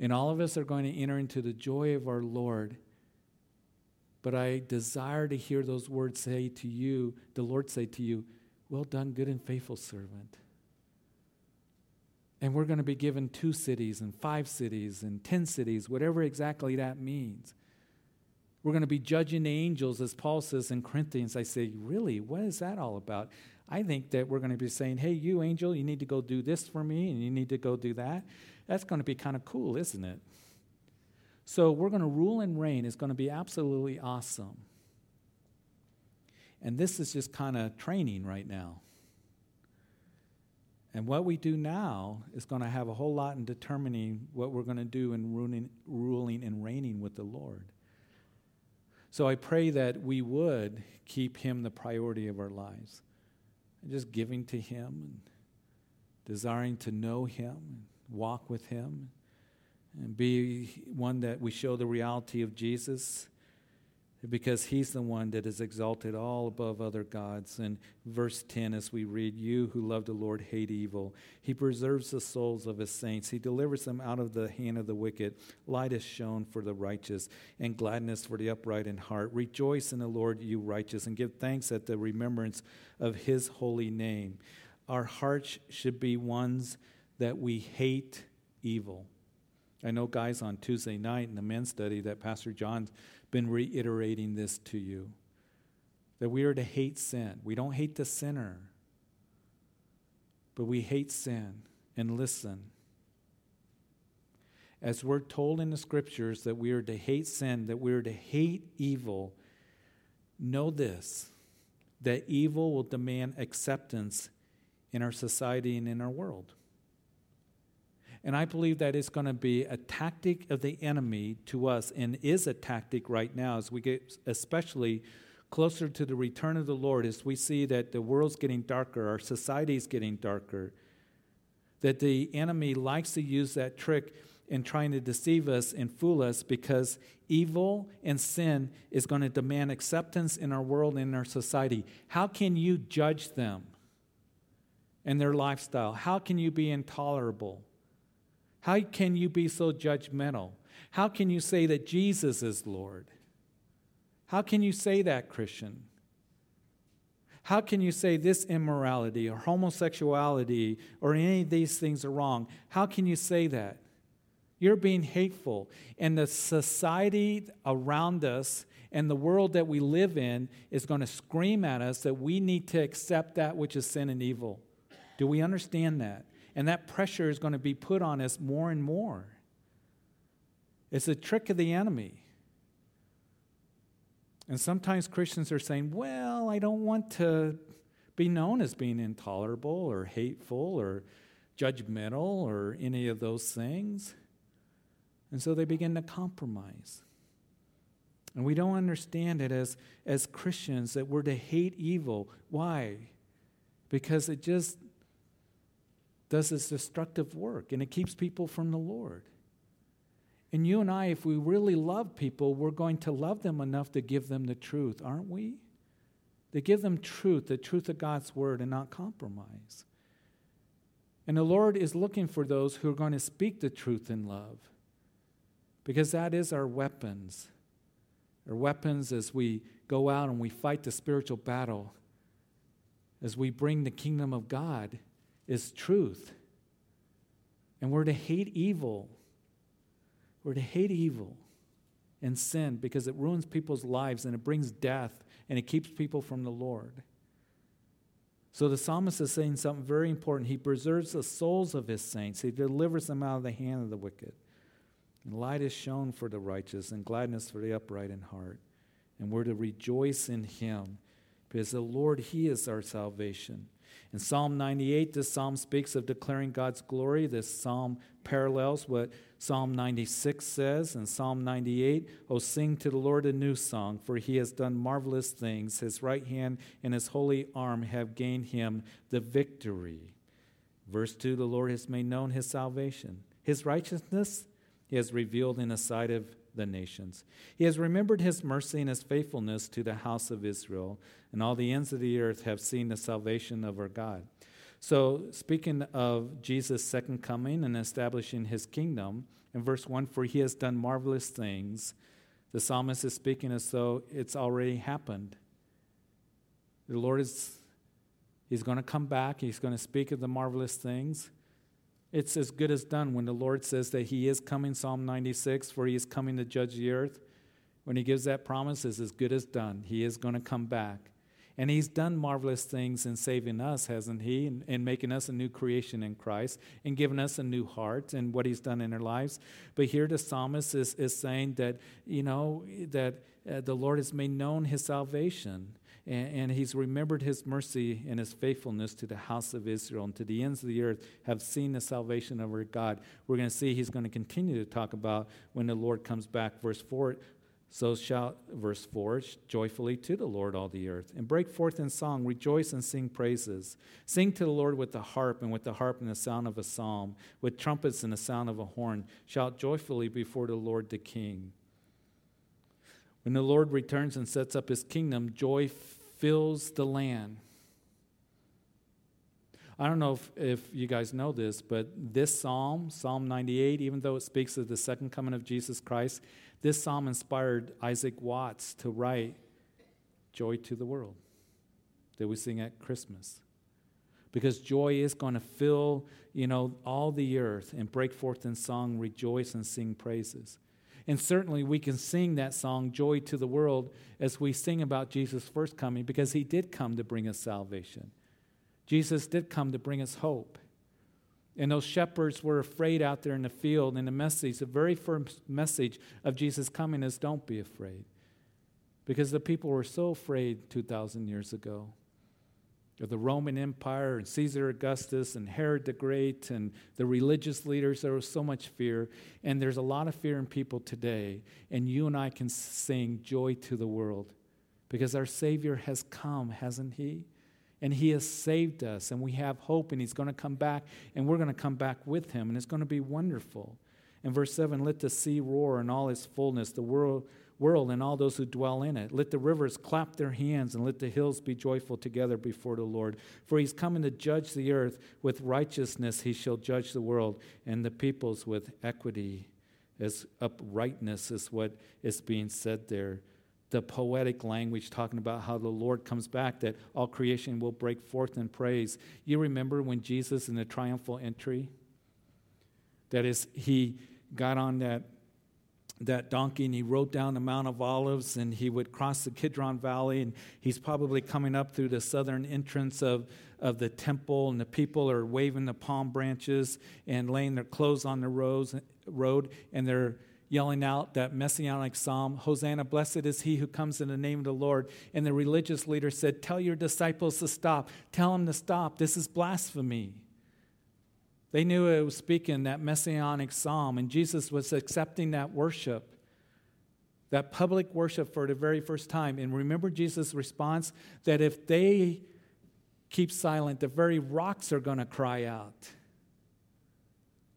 And all of us are going to enter into the joy of our Lord. But I desire to hear those words say to you, the Lord say to you, Well done, good and faithful servant. And we're going to be given two cities and five cities and ten cities, whatever exactly that means. We're going to be judging the angels, as Paul says in Corinthians. I say, Really? What is that all about? I think that we're going to be saying, Hey, you angel, you need to go do this for me, and you need to go do that. That's going to be kind of cool, isn't it? So we're going to rule and reign. It's going to be absolutely awesome. And this is just kind of training right now. And what we do now is going to have a whole lot in determining what we're going to do in ruling, ruling and reigning with the Lord. So I pray that we would keep Him the priority of our lives. And just giving to Him and desiring to know Him walk with Him and be one that we show the reality of Jesus because he's the one that is exalted all above other gods. And verse 10, as we read, You who love the Lord hate evil. He preserves the souls of his saints, he delivers them out of the hand of the wicked. Light is shown for the righteous, and gladness for the upright in heart. Rejoice in the Lord, you righteous, and give thanks at the remembrance of his holy name. Our hearts should be ones that we hate evil. I know, guys, on Tuesday night in the men's study that Pastor John's been reiterating this to you that we are to hate sin. We don't hate the sinner, but we hate sin. And listen, as we're told in the scriptures that we are to hate sin, that we are to hate evil, know this that evil will demand acceptance in our society and in our world. And I believe that it's going to be a tactic of the enemy to us and is a tactic right now as we get especially closer to the return of the Lord, as we see that the world's getting darker, our society's getting darker, that the enemy likes to use that trick in trying to deceive us and fool us because evil and sin is going to demand acceptance in our world and in our society. How can you judge them and their lifestyle? How can you be intolerable? How can you be so judgmental? How can you say that Jesus is Lord? How can you say that, Christian? How can you say this immorality or homosexuality or any of these things are wrong? How can you say that? You're being hateful. And the society around us and the world that we live in is going to scream at us that we need to accept that which is sin and evil. Do we understand that? And that pressure is going to be put on us more and more. It's a trick of the enemy. And sometimes Christians are saying, well, I don't want to be known as being intolerable or hateful or judgmental or any of those things. And so they begin to compromise. And we don't understand it as, as Christians that we're to hate evil. Why? Because it just does this destructive work and it keeps people from the Lord. And you and I, if we really love people, we're going to love them enough to give them the truth, aren't we? To give them truth, the truth of God's word, and not compromise. And the Lord is looking for those who are going to speak the truth in love because that is our weapons. Our weapons as we go out and we fight the spiritual battle, as we bring the kingdom of God is truth. And we're to hate evil. We're to hate evil and sin because it ruins people's lives and it brings death and it keeps people from the Lord. So the psalmist is saying something very important. He preserves the souls of his saints, he delivers them out of the hand of the wicked. And light is shown for the righteous and gladness for the upright in heart. And we're to rejoice in him because the Lord, he is our salvation. In Psalm 98, this psalm speaks of declaring God's glory. This psalm parallels what Psalm 96 says. In Psalm 98, Oh, sing to the Lord a new song, for he has done marvelous things. His right hand and his holy arm have gained him the victory. Verse 2 The Lord has made known his salvation. His righteousness he has revealed in the sight of the nations. He has remembered his mercy and his faithfulness to the house of Israel, and all the ends of the earth have seen the salvation of our God. So, speaking of Jesus' second coming and establishing his kingdom, in verse 1, for he has done marvelous things, the psalmist is speaking as though it's already happened. The Lord is he's going to come back, he's going to speak of the marvelous things. It's as good as done when the Lord says that He is coming, Psalm 96, for He is coming to judge the earth. When He gives that promise, it's as good as done. He is going to come back. And he's done marvelous things in saving us, hasn't he? And, making us a new creation in Christ and giving us a new heart and what he's done in our lives. But here the psalmist is, is saying that, you know, that uh, the Lord has made known his salvation. And, and he's remembered his mercy and his faithfulness to the house of Israel and to the ends of the earth have seen the salvation of our God. We're going to see he's going to continue to talk about when the Lord comes back. Verse 4 so shout, verse 4, joyfully to the Lord, all the earth, and break forth in song, rejoice and sing praises. Sing to the Lord with the harp, and with the harp and the sound of a psalm, with trumpets and the sound of a horn. Shout joyfully before the Lord the King. When the Lord returns and sets up his kingdom, joy fills the land. I don't know if, if you guys know this, but this psalm, Psalm 98, even though it speaks of the second coming of Jesus Christ, this psalm inspired Isaac Watts to write Joy to the World that we sing at Christmas. Because joy is going to fill, you know, all the earth and break forth in song, rejoice and sing praises. And certainly we can sing that song, Joy to the World, as we sing about Jesus' first coming, because he did come to bring us salvation. Jesus did come to bring us hope. And those shepherds were afraid out there in the field. And the message, the very first message of Jesus coming is don't be afraid. Because the people were so afraid 2,000 years ago of the Roman Empire and Caesar Augustus and Herod the Great and the religious leaders. There was so much fear. And there's a lot of fear in people today. And you and I can sing joy to the world because our Savior has come, hasn't He? and He has saved us, and we have hope, and He's going to come back, and we're going to come back with Him, and it's going to be wonderful. In verse 7, let the sea roar in all its fullness, the world, world and all those who dwell in it. Let the rivers clap their hands, and let the hills be joyful together before the Lord. For He's coming to judge the earth. With righteousness He shall judge the world, and the peoples with equity. As uprightness is what is being said there the poetic language talking about how the Lord comes back, that all creation will break forth in praise. You remember when Jesus in the triumphal entry? That is, he got on that, that donkey and he rode down the Mount of Olives and he would cross the Kidron Valley and he's probably coming up through the southern entrance of, of the temple and the people are waving the palm branches and laying their clothes on the road and they're yelling out that messianic psalm Hosanna, blessed is he who comes in the name of the Lord. And the religious leader said, Tell your disciples to stop. Tell them to stop. This is blasphemy. They knew it was speaking that messianic psalm, and Jesus was accepting that worship, that public worship for the very first time. And remember Jesus' response that if they keep silent, the very rocks are going to cry out.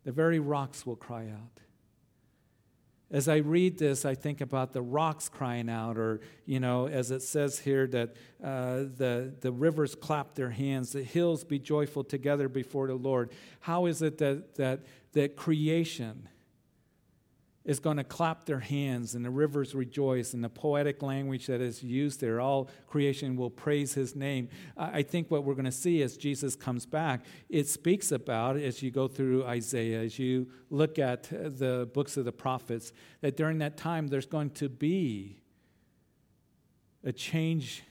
The very rocks will cry out. As I read this, I think about the rocks crying out, or, you know, as it says here, that uh, the, the rivers clap their hands, the hills be joyful together before the Lord. How is it that, that, that creation, is going to clap their hands and the rivers rejoice and the poetic language that is used there. All creation will praise his name. I think what we're going to see as jesus comes back it speaks about as you go through isaiah as you look at uh, the books of the prophets that during that time there's going to be a change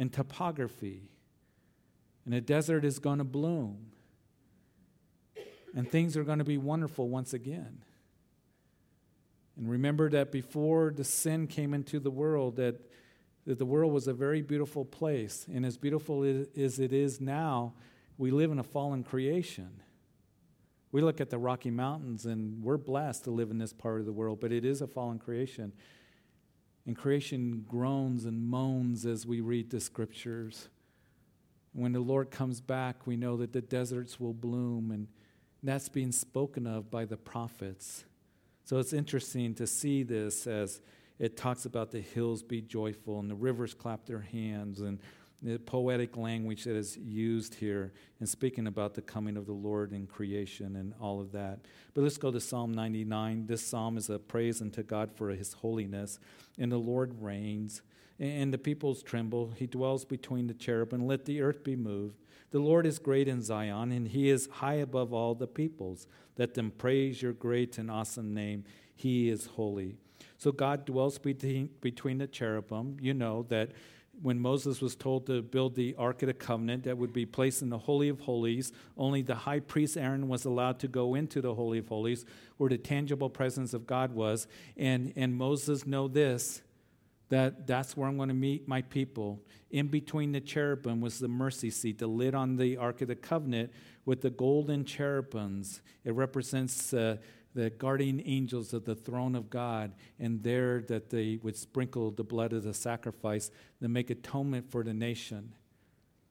in topography. And the desert is going to bloom. And things are going to be wonderful once again and remember that before the sin came into the world, that, that the world was a very beautiful place. And as beautiful as it is now, we live in a fallen creation. We look at the Rocky Mountains and we're blessed to live in this part of the world, but it is a fallen creation. And creation groans and moans as we read the scriptures. When the Lord comes back, we know that the deserts will bloom, and that's being spoken of by the prophets. So it's interesting to see this as it talks about the hills be joyful and the rivers clap their hands and the poetic language that is used here in speaking about the coming of the Lord in creation and all of that. But let's go to Psalm 99. This psalm is a praise unto God for his holiness. And the Lord reigns, and the peoples tremble. He dwells between the cherubim. Let the earth be moved. The Lord is great in Zion, and he is high above all the peoples. Let them praise your great and awesome name. He is holy. So God dwells between, between the cherubim. You know that when Moses was told to build the Ark of the Covenant that would be placed in the Holy of Holies, only the high priest Aaron was allowed to go into the Holy of Holies where the tangible presence of God was. And, and Moses know this that that's where I'm going to meet my people. In between the cherubim was the mercy seat, the lid on the Ark of the Covenant with the golden cherubims. It represents uh, the guardian angels of the throne of God, and there that they would sprinkle the blood of the sacrifice to make atonement for the nation.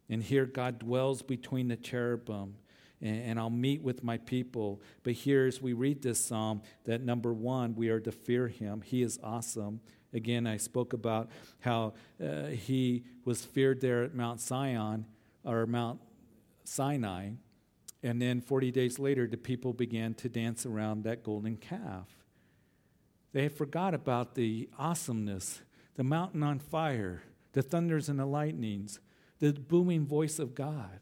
And here God dwells between the cherubim, and, and I'll meet with my people. But here, as we read this psalm, that number one, we are to fear him. He is awesome. Again, I spoke about how uh, he was feared there at Mount Zion or Mount Sinai and then 40 days later, the people began to dance around that golden calf. They forgot about the awesomeness, the mountain on fire, the thunders and the lightnings, the booming voice of God.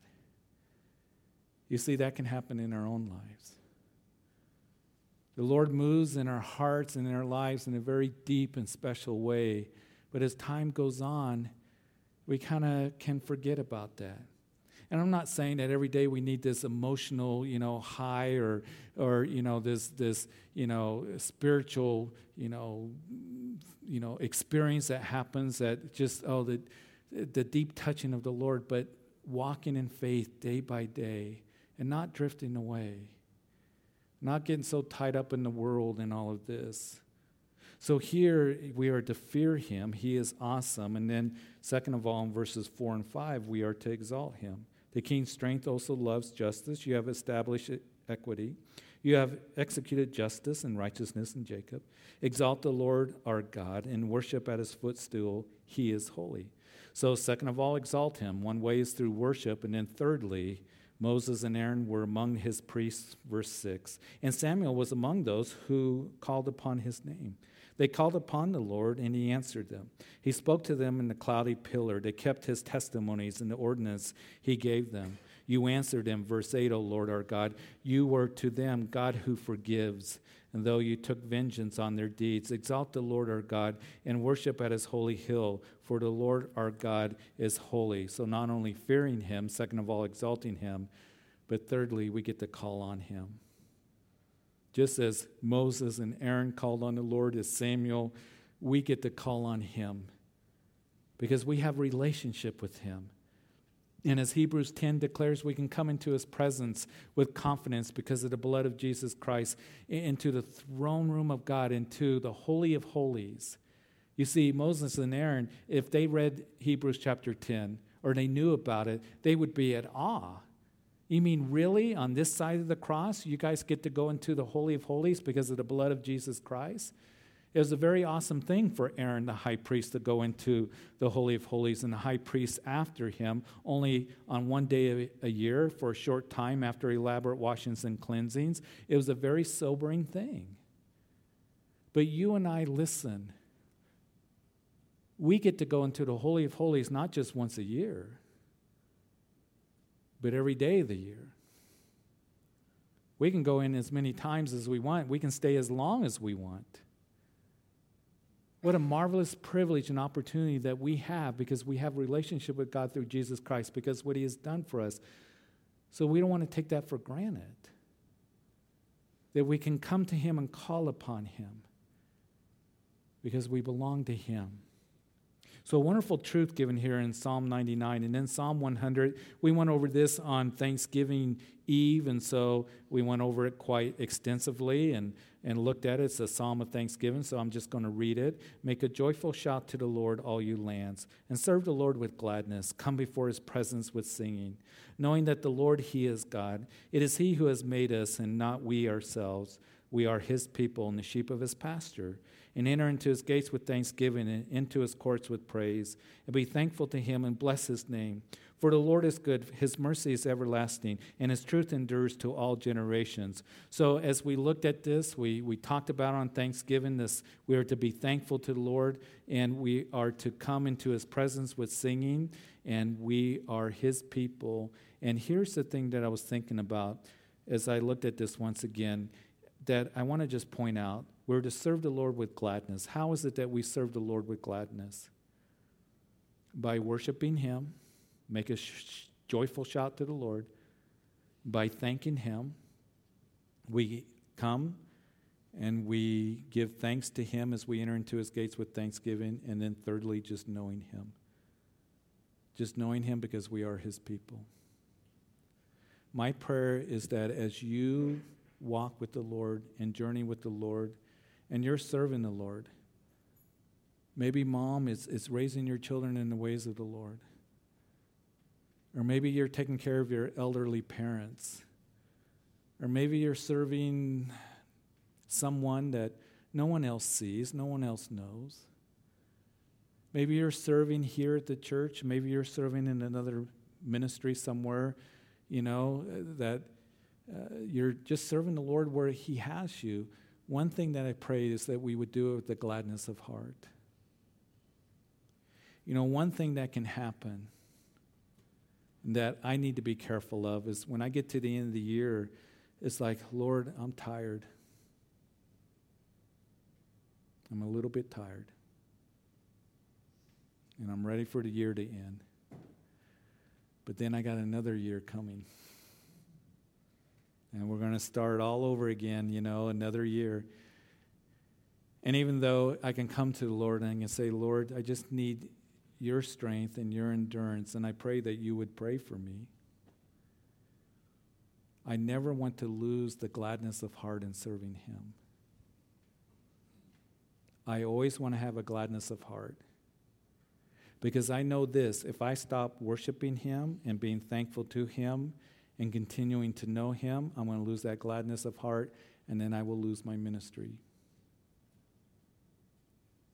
You see, that can happen in our own lives. The Lord moves in our hearts and in our lives in a very deep and special way. But as time goes on, we kind of can forget about that. And I'm not saying that every day we need this emotional, you know, high or, or you know, this, this, you know, spiritual, you know, you know, experience that happens that just, oh, the, the deep touching of the Lord, but walking in faith day by day and not drifting away, not getting so tied up in the world and all of this. So here we are to fear him. He is awesome. And then, second of all, in verses 4 and 5, we are to exalt him. The king's strength also loves justice. You have established equity. You have executed justice and righteousness in Jacob. Exalt the Lord our God and worship at his footstool. He is holy. So, second of all, exalt him. One way is through worship. And then, thirdly, Moses and Aaron were among his priests, verse 6. And Samuel was among those who called upon his name. They called upon the Lord, and he answered them. He spoke to them in the cloudy pillar. They kept his testimonies and the ordinance he gave them. You answered him, verse 8, O Lord our God. You were to them God who forgives. And though you took vengeance on their deeds, exalt the Lord our God and worship at his holy hill, for the Lord our God is holy. So, not only fearing him, second of all, exalting him, but thirdly, we get to call on him. Just as Moses and Aaron called on the Lord, as Samuel, we get to call on him because we have relationship with him. And as Hebrews 10 declares, we can come into his presence with confidence because of the blood of Jesus Christ into the throne room of God, into the Holy of Holies. You see, Moses and Aaron, if they read Hebrews chapter 10 or they knew about it, they would be at awe you mean, really, on this side of the cross, you guys get to go into the Holy of Holies because of the blood of Jesus Christ? It was a very awesome thing for Aaron, the high priest, to go into the Holy of Holies, and the high priest after him, only on one day a year for a short time after elaborate washings and cleansings. It was a very sobering thing. But you and I listen. We get to go into the Holy of Holies not just once a year but every day of the year. We can go in as many times as we want, we can stay as long as we want. What a marvelous privilege and opportunity that we have because we have a relationship with God through Jesus Christ because what he has done for us. So we don't want to take that for granted. That we can come to him and call upon him because we belong to him. So, a wonderful truth given here in Psalm 99. And then Psalm 100, we went over this on Thanksgiving Eve, and so we went over it quite extensively and, and looked at it. It's a psalm of thanksgiving, so I'm just going to read it. Make a joyful shout to the Lord, all you lands, and serve the Lord with gladness. Come before his presence with singing, knowing that the Lord, he is God. It is he who has made us, and not we ourselves. We are his people and the sheep of his pasture and enter into his gates with thanksgiving and into his courts with praise, and be thankful to him and bless his name. For the Lord is good, his mercy is everlasting, and his truth endures to all generations. So, as we looked at this, we, we talked about on Thanksgiving this we are to be thankful to the Lord, and we are to come into his presence with singing, and we are his people. And here's the thing that I was thinking about as I looked at this once again that I want to just point out we're to serve the Lord with gladness. How is it that we serve the Lord with gladness? by worshiping Him, make a sh- joyful shout to the Lord, by thanking Him. We come and we give thanks to Him as we enter into His gates with thanksgiving. And then, thirdly, just knowing Him. Just knowing Him because we are His people. My prayer is that as you walk with the Lord and journey with the Lord, and you're serving the Lord, maybe mom is, is raising your children in the ways of the Lord. Or maybe you're taking care of your elderly parents. Or maybe you're serving someone that no one else sees, no one else knows. Maybe you're serving here at the church. Maybe you're serving in another ministry somewhere, you know, that uh, you're just serving the Lord where He has you. One thing that I pray is that we would do it with the gladness of heart. You know, one thing that can happen that I need to be careful of is when I get to the end of the year, it's like, Lord, I'm tired. I'm a little bit tired. And I'm ready for the year to end. But then I got another year coming. And we're going to start all over again, you know, another year. And even though I can come to the Lord and I can say, Lord, I just need your strength and your endurance, and I pray that you would pray for me. I never want to lose the gladness of heart in serving Him. I always want to have a gladness of heart. Because I know this if I stop worshiping Him and being thankful to Him and continuing to know Him, I'm going to lose that gladness of heart, and then I will lose my ministry.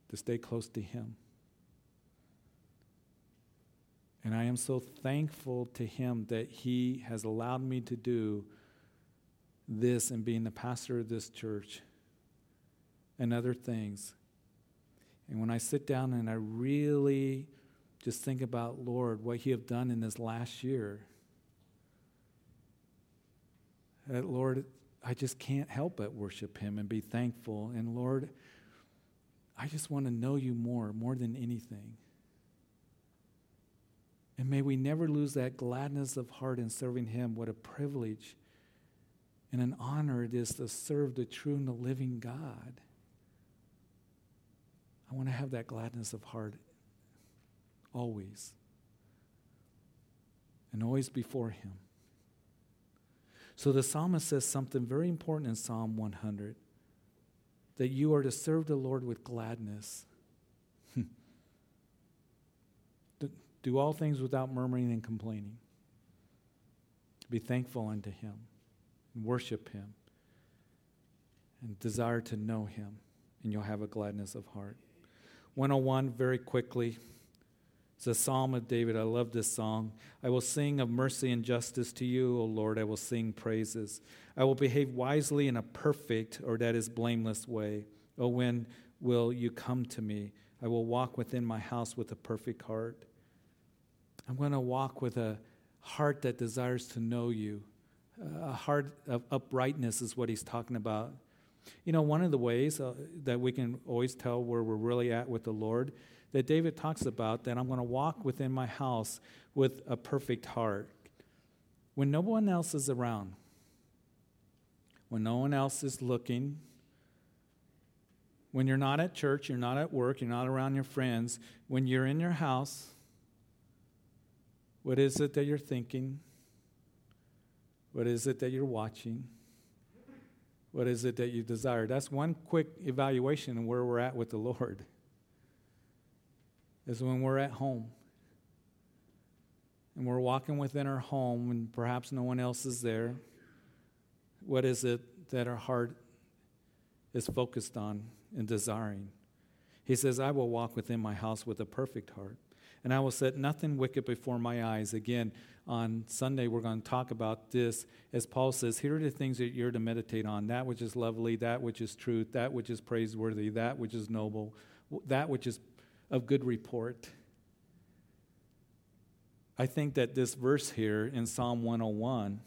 To stay close to Him. And I am so thankful to Him that He has allowed me to do this and being the pastor of this church and other things. And when I sit down and I really just think about, Lord, what you have done in this last year, that, Lord, I just can't help but worship Him and be thankful. And Lord, I just want to know you more, more than anything. And may we never lose that gladness of heart in serving Him. What a privilege and an honor it is to serve the true and the living God. I want to have that gladness of heart always and always before Him. So the psalmist says something very important in Psalm 100 that you are to serve the Lord with gladness. Do all things without murmuring and complaining. Be thankful unto Him, worship Him, and desire to know Him, and you'll have a gladness of heart. 101, very quickly. It's a psalm of David. I love this song. I will sing of mercy and justice to you, O Lord. I will sing praises. I will behave wisely in a perfect, or that is blameless way. Oh, when will you come to me? I will walk within my house with a perfect heart. I'm going to walk with a heart that desires to know you. A heart of uprightness is what he's talking about. You know, one of the ways uh, that we can always tell where we're really at with the Lord that David talks about that I'm going to walk within my house with a perfect heart. When no one else is around, when no one else is looking, when you're not at church, you're not at work, you're not around your friends, when you're in your house, what is it that you're thinking? What is it that you're watching? What is it that you desire? That's one quick evaluation of where we're at with the Lord. Is when we're at home and we're walking within our home and perhaps no one else is there. What is it that our heart is focused on and desiring? He says, I will walk within my house with a perfect heart and I will set nothing wicked before my eyes. Again, on Sunday, we're going to talk about this. As Paul says, here are the things that you're to meditate on that which is lovely, that which is truth, that which is praiseworthy, that which is noble, that which is of good report. I think that this verse here in Psalm 101,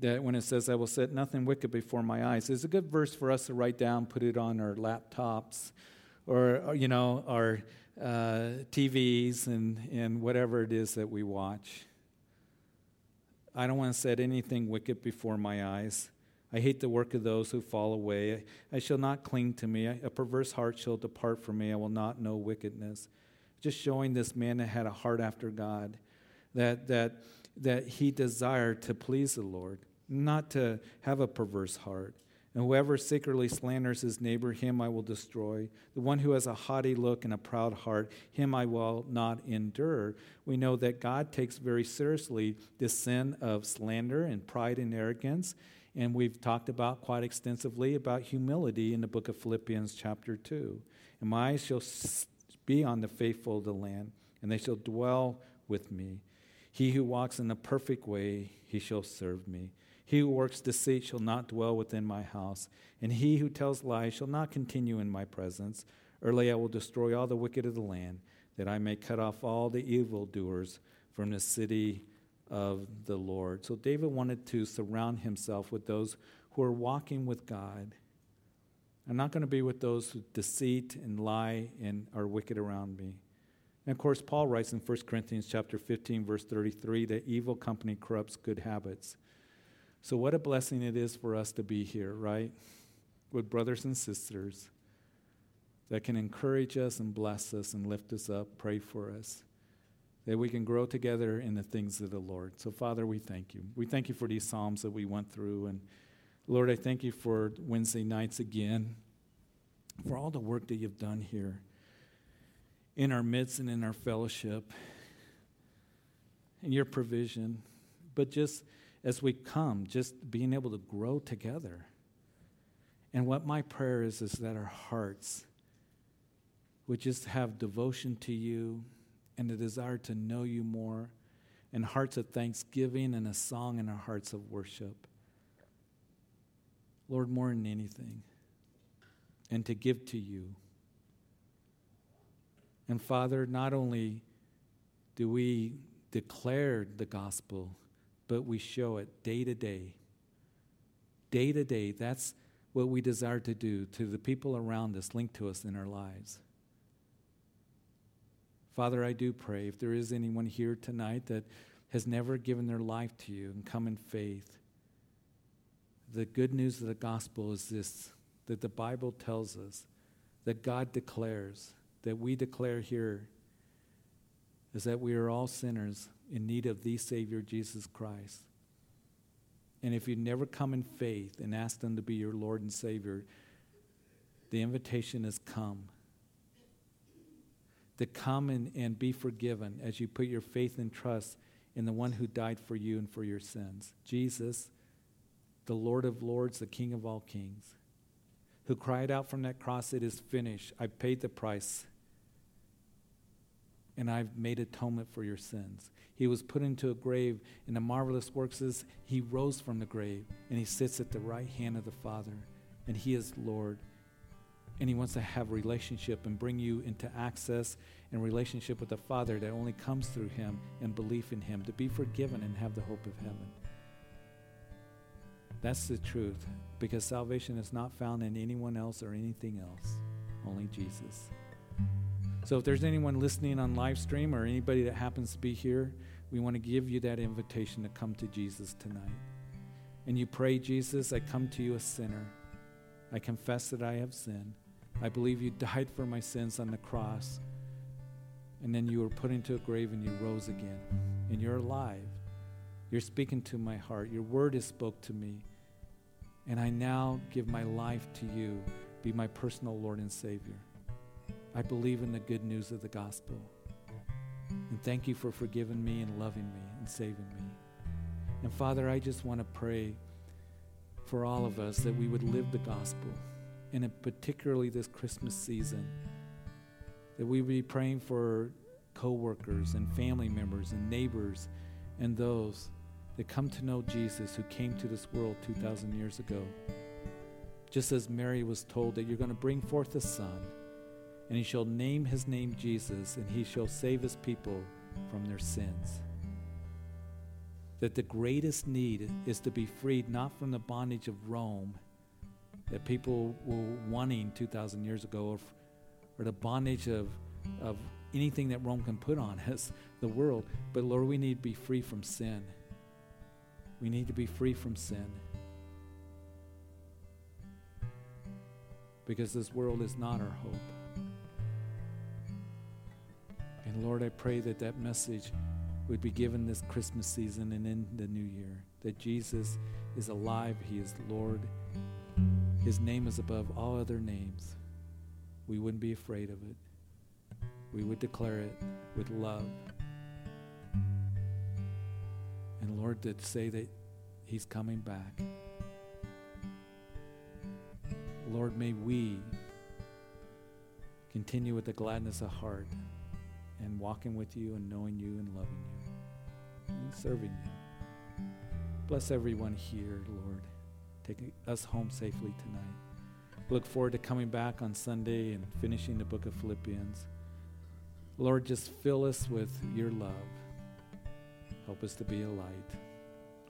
that when it says, I will set nothing wicked before my eyes, is a good verse for us to write down, put it on our laptops or, or you know, our uh, TVs and, and whatever it is that we watch. I don't want to set anything wicked before my eyes. I hate the work of those who fall away. I shall not cling to me. A perverse heart shall depart from me. I will not know wickedness. Just showing this man that had a heart after God, that, that, that he desired to please the Lord, not to have a perverse heart. And whoever secretly slanders his neighbor, him I will destroy. The one who has a haughty look and a proud heart, him I will not endure. We know that God takes very seriously this sin of slander and pride and arrogance. And we've talked about quite extensively about humility in the book of Philippians, chapter 2. And my eyes shall be on the faithful of the land, and they shall dwell with me. He who walks in the perfect way, he shall serve me. He who works deceit shall not dwell within my house, and he who tells lies shall not continue in my presence. Early I will destroy all the wicked of the land, that I may cut off all the evildoers from the city of the Lord. So David wanted to surround himself with those who are walking with God. I'm not going to be with those who deceit and lie and are wicked around me. And of course, Paul writes in 1 Corinthians chapter 15, verse 33, that evil company corrupts good habits. So what a blessing it is for us to be here, right? With brothers and sisters that can encourage us and bless us and lift us up, pray for us that we can grow together in the things of the Lord. So, Father, we thank you. We thank you for these Psalms that we went through. And Lord, I thank you for Wednesday nights again, for all the work that you've done here in our midst and in our fellowship, and your provision. But just as we come, just being able to grow together. And what my prayer is, is that our hearts would just have devotion to you and a desire to know you more, and hearts of thanksgiving and a song in our hearts of worship. Lord, more than anything, and to give to you. And Father, not only do we declare the gospel, but we show it day to day. Day to day, that's what we desire to do to the people around us, linked to us in our lives. Father, I do pray if there is anyone here tonight that has never given their life to you and come in faith, the good news of the gospel is this that the Bible tells us, that God declares, that we declare here, is that we are all sinners in need of the Savior, Jesus Christ. And if you never come in faith and ask them to be your Lord and Savior, the invitation has come to come and, and be forgiven as you put your faith and trust in the one who died for you and for your sins. Jesus, the Lord of Lords, the King of all kings, who cried out from that cross, It is finished. I paid the price, and I've made atonement for your sins. He was put into a grave, and the marvelous works is he rose from the grave, and he sits at the right hand of the Father, and he is Lord and he wants to have relationship and bring you into access and relationship with the Father that only comes through him and belief in him, to be forgiven and have the hope of heaven. That's the truth, because salvation is not found in anyone else or anything else, only Jesus. So if there's anyone listening on live stream or anybody that happens to be here, we want to give you that invitation to come to Jesus tonight. And you pray, Jesus, I come to you a sinner. I confess that I have sinned. I believe you died for my sins on the cross. And then you were put into a grave and you rose again. And you're alive. You're speaking to my heart. Your word is spoke to me. And I now give my life to you. Be my personal Lord and Savior. I believe in the good news of the gospel. And thank you for forgiving me and loving me and saving me. And Father, I just want to pray for all of us that we would live the gospel and particularly this Christmas season, that we be praying for coworkers and family members and neighbors and those that come to know Jesus who came to this world 2,000 years ago. Just as Mary was told that you're going to bring forth a son, and he shall name his name Jesus, and he shall save his people from their sins. That the greatest need is to be freed not from the bondage of Rome that people were wanting 2,000 years ago, or, or the bondage of, of anything that Rome can put on us, the world. But Lord, we need to be free from sin. We need to be free from sin. Because this world is not our hope. And Lord, I pray that that message would be given this Christmas season and in the new year. That Jesus is alive, He is Lord. His name is above all other names. We wouldn't be afraid of it. We would declare it with love. And Lord, to say that He's coming back. Lord, may we continue with the gladness of heart and walking with you and knowing you and loving you and serving you. Bless everyone here, Lord. Take us home safely tonight. Look forward to coming back on Sunday and finishing the book of Philippians. Lord, just fill us with your love. Help us to be a light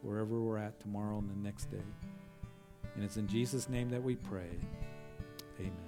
wherever we're at tomorrow and the next day. And it's in Jesus' name that we pray. Amen.